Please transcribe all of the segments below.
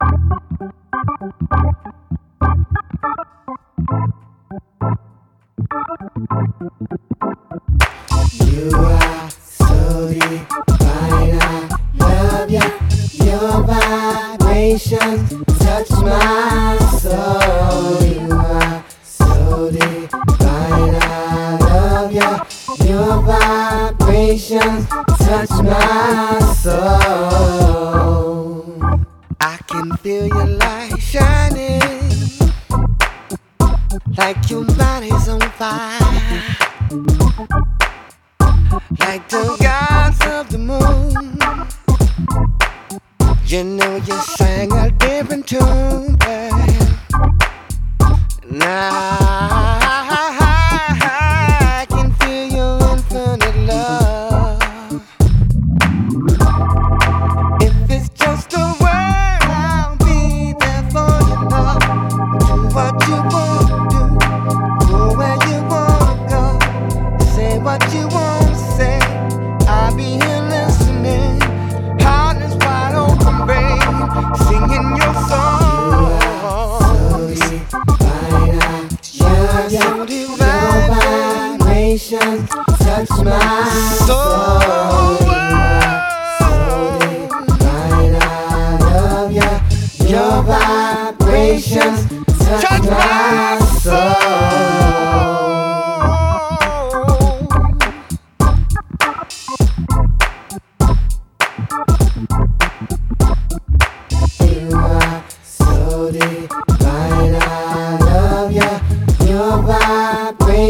You are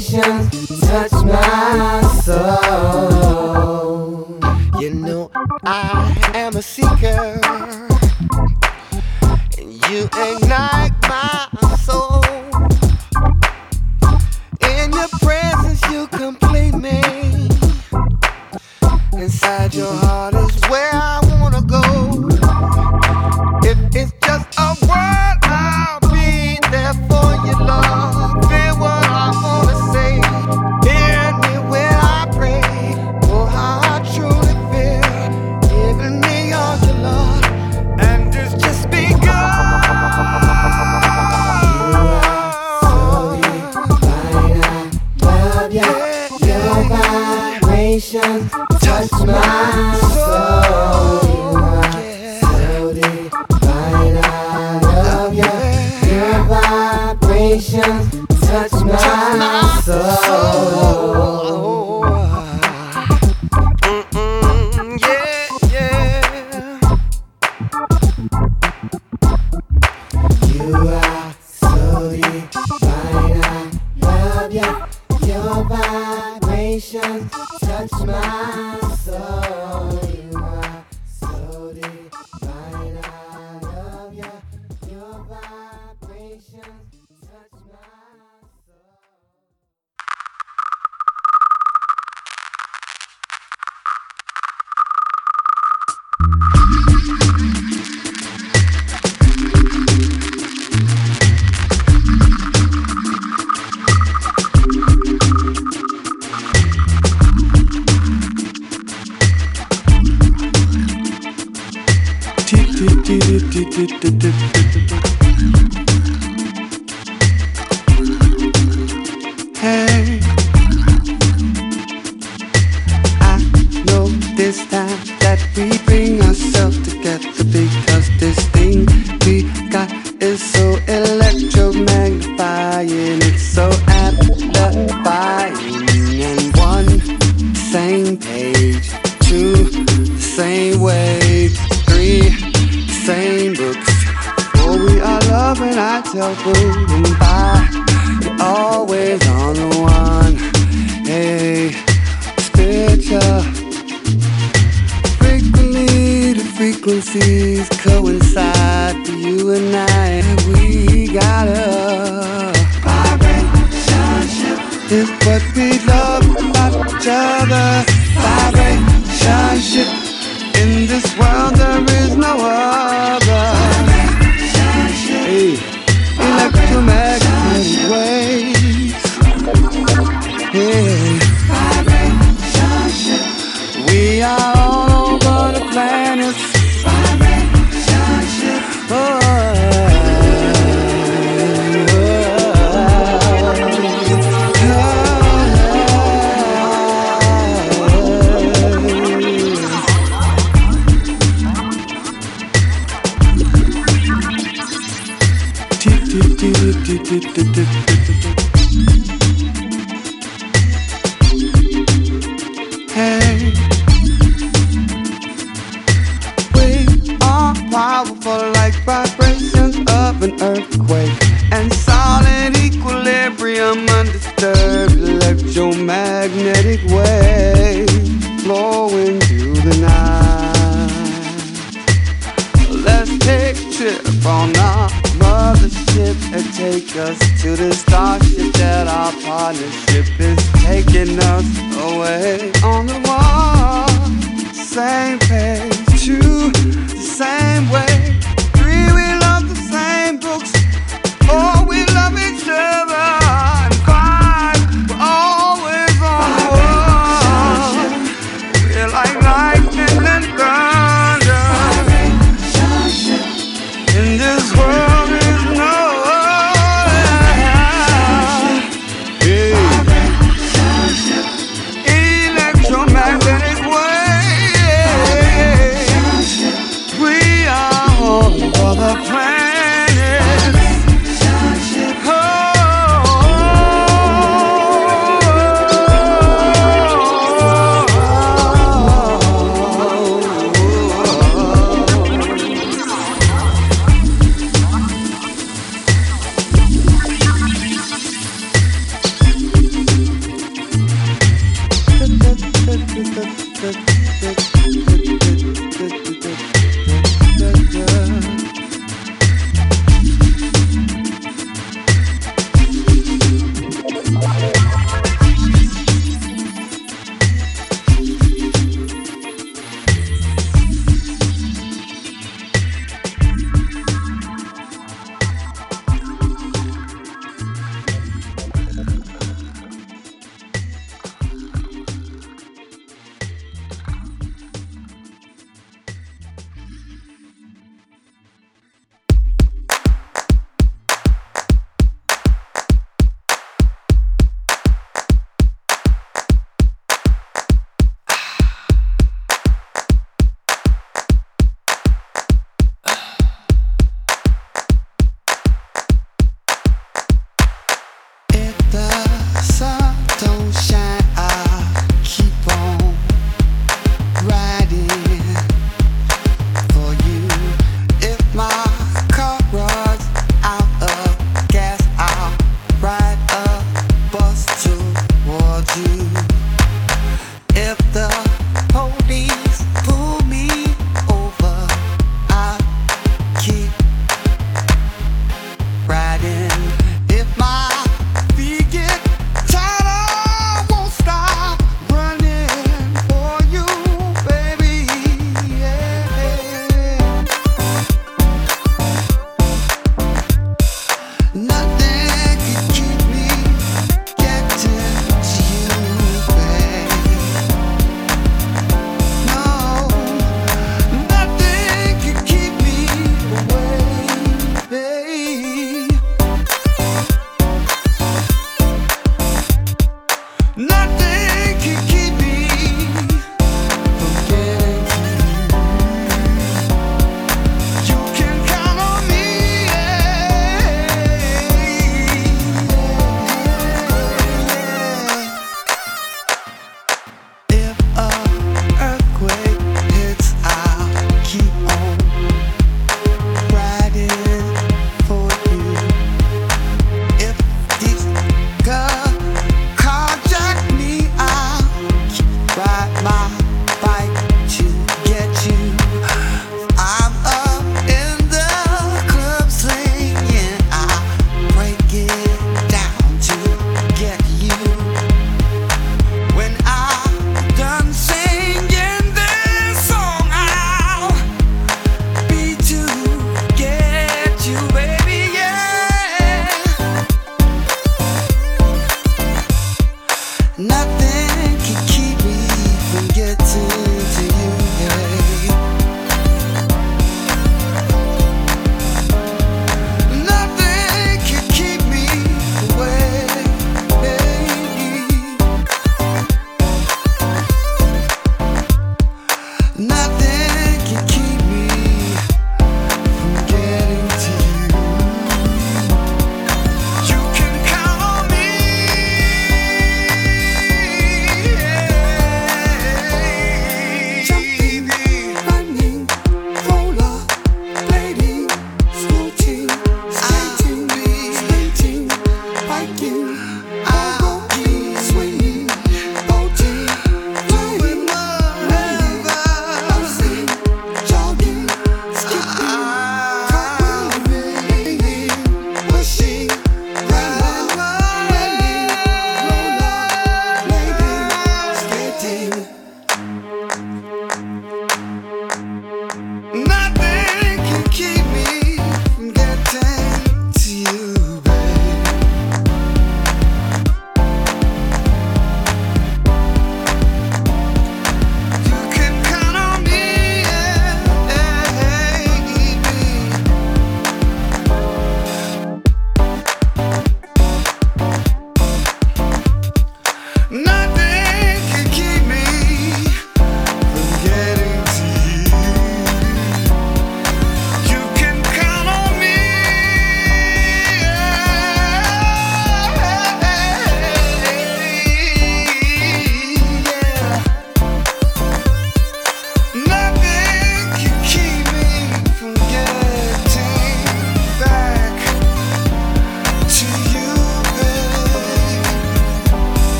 touch my soul. You know, I am a seeker, and you ignite my soul. Hey, I know this time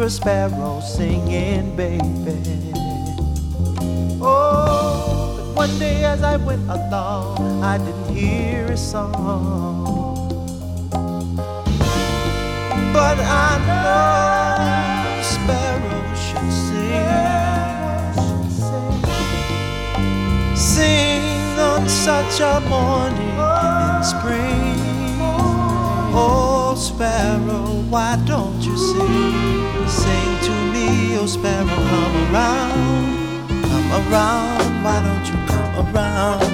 hear a sparrow singing, baby. Oh, but one day as I went along, I didn't hear a song. But I know the sparrow should sing. Sing on such a morning in spring. Oh, sparrow, why don't you sing? Sing to me, oh sparrow, come around, come around. Why don't you come around?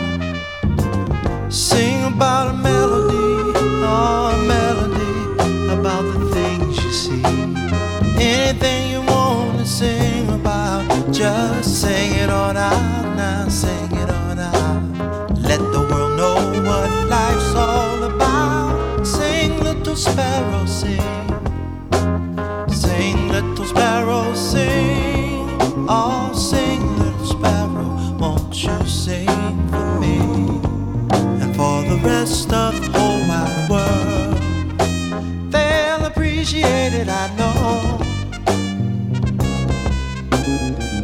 Sing about a melody, oh, a melody about the things you see. Anything you want to sing about, just sing it on out now, sing it on out. Let the world know what sparrow, sing. Sing, little sparrow, sing. Oh, sing, little sparrow, won't you sing for me and for the rest of the whole wide world? They'll appreciate it, I know.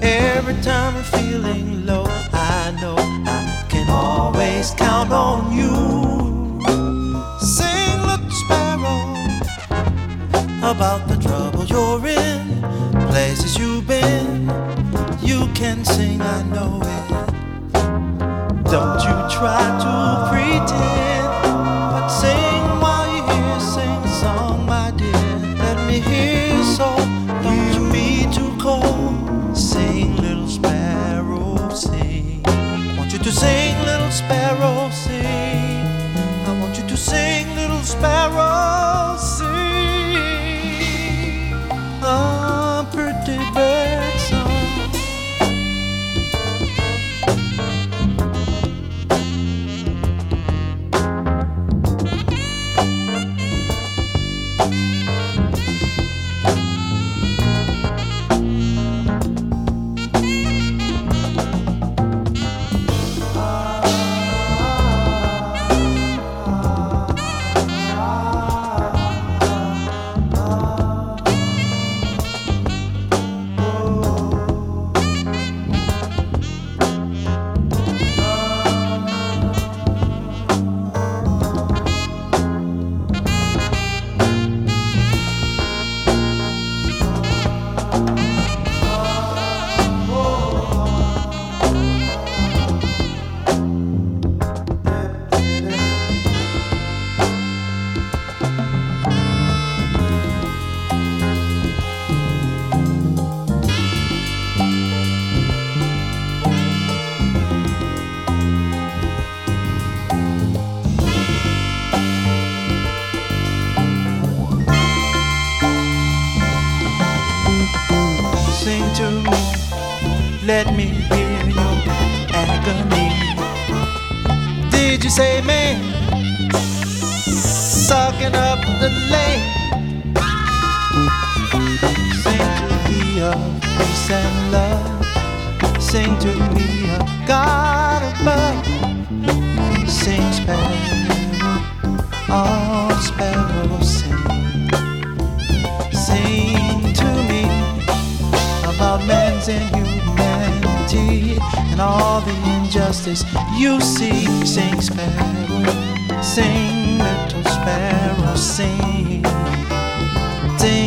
Every time I'm feeling low, I know I can always count on you. About the trouble you're in, places you've been. You can sing, I know it. Don't you try to pretend, but sing while you hear, sing song, my dear. Let me hear so. Don't you be too cold. Sing, little sparrow, sing. I want you to sing, little sparrow, sing. I want you to sing, little sparrow,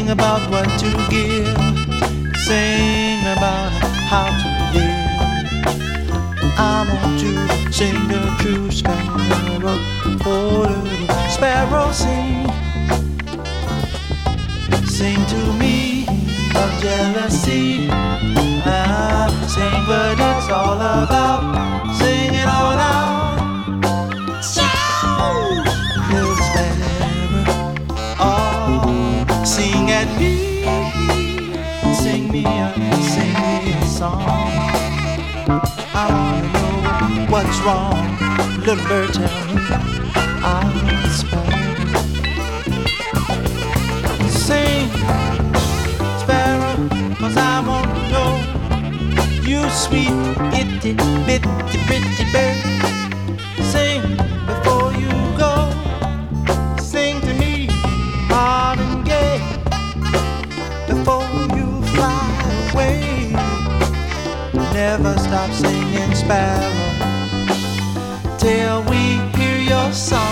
Sing about what to give, sing about how to live. I want to sing a true sparrow, oh little sparrow, sing. Sing to me of jealousy. Ah, sing what it's all about. Sing it all out. I know what's wrong. Little bird, tell me. I'll. Sing, sparrow, cause I wanna know. You sweet, itty, bitty, pretty bird. Sing before you go. Sing to me, hard and gay. Before you fly away. Never stop singing sparrow till we hear your song.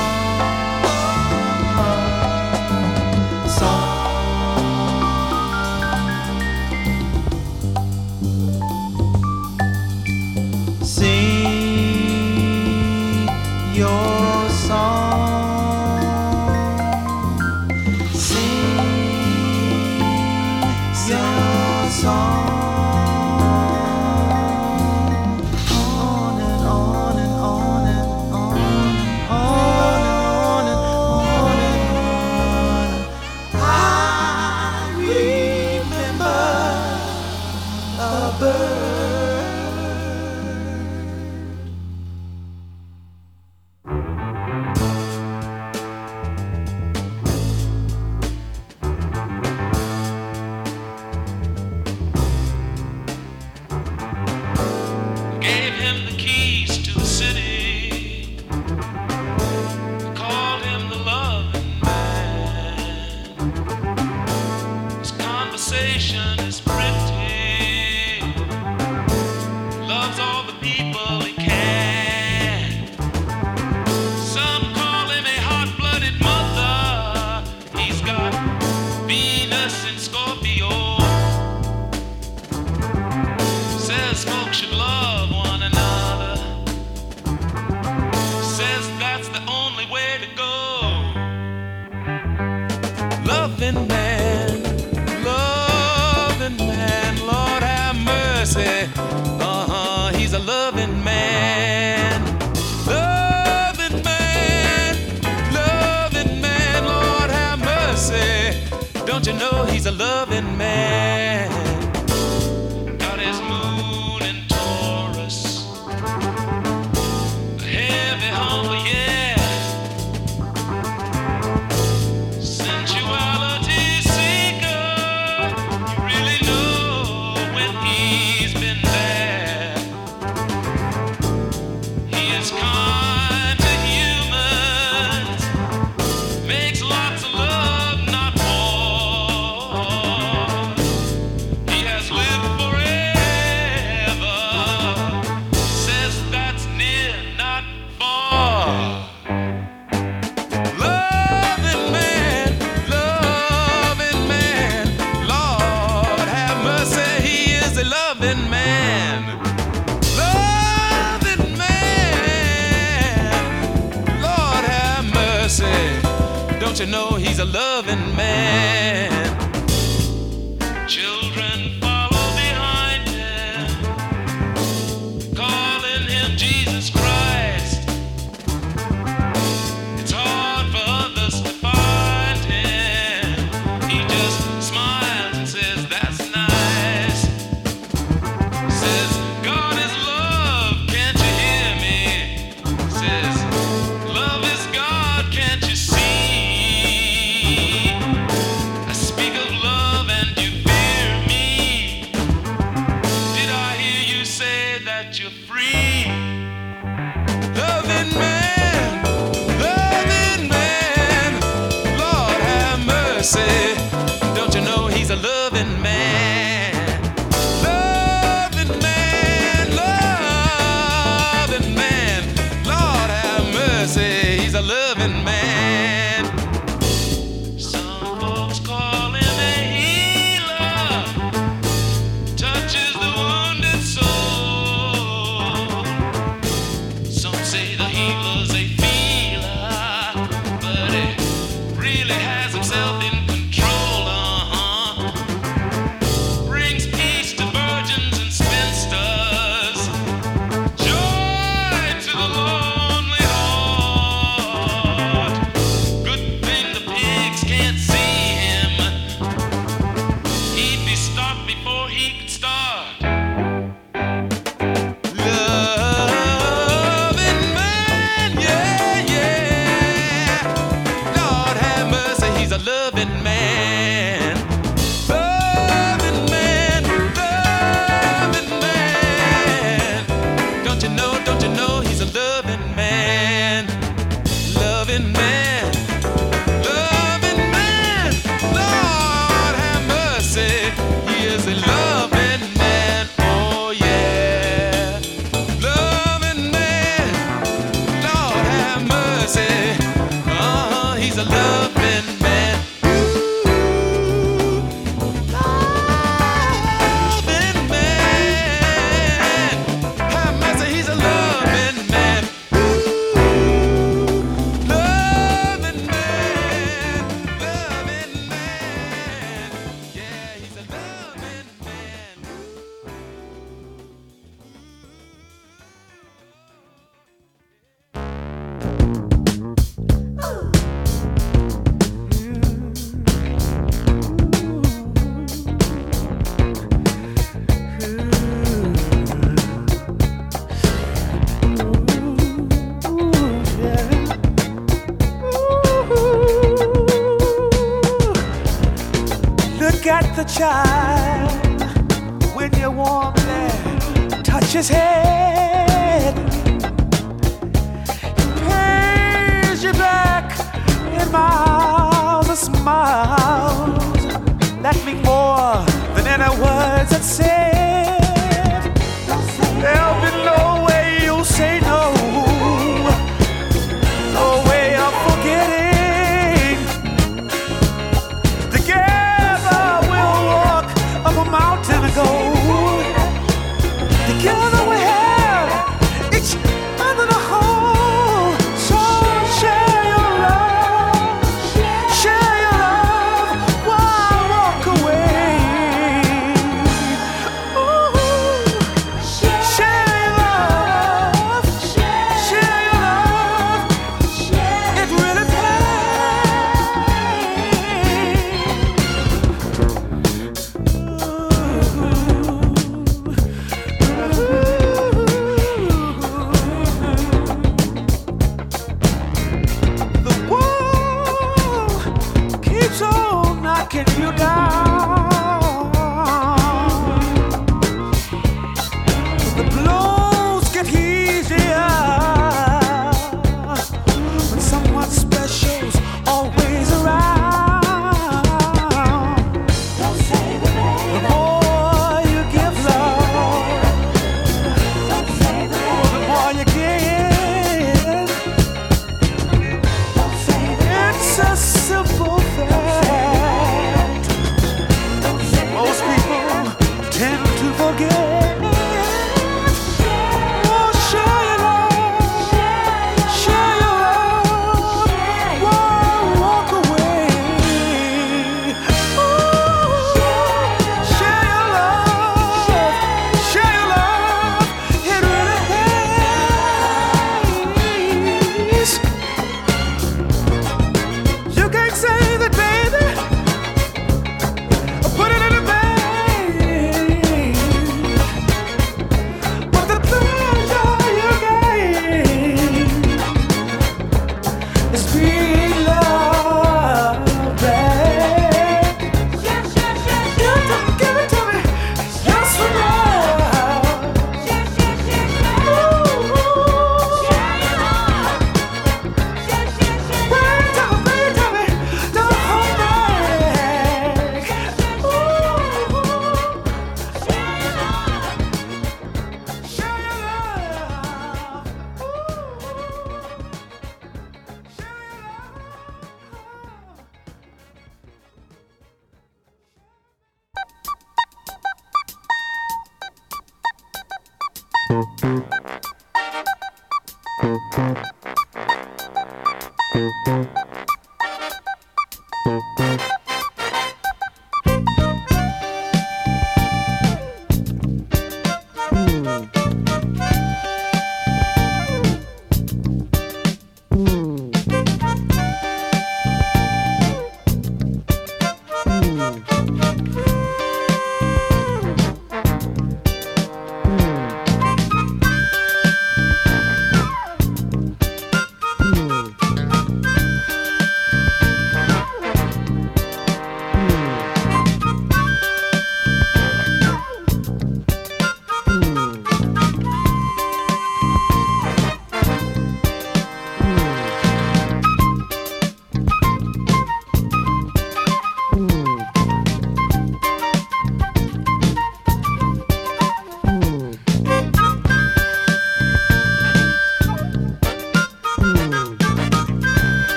you know he's a loving man.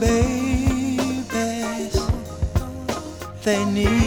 Babies, they need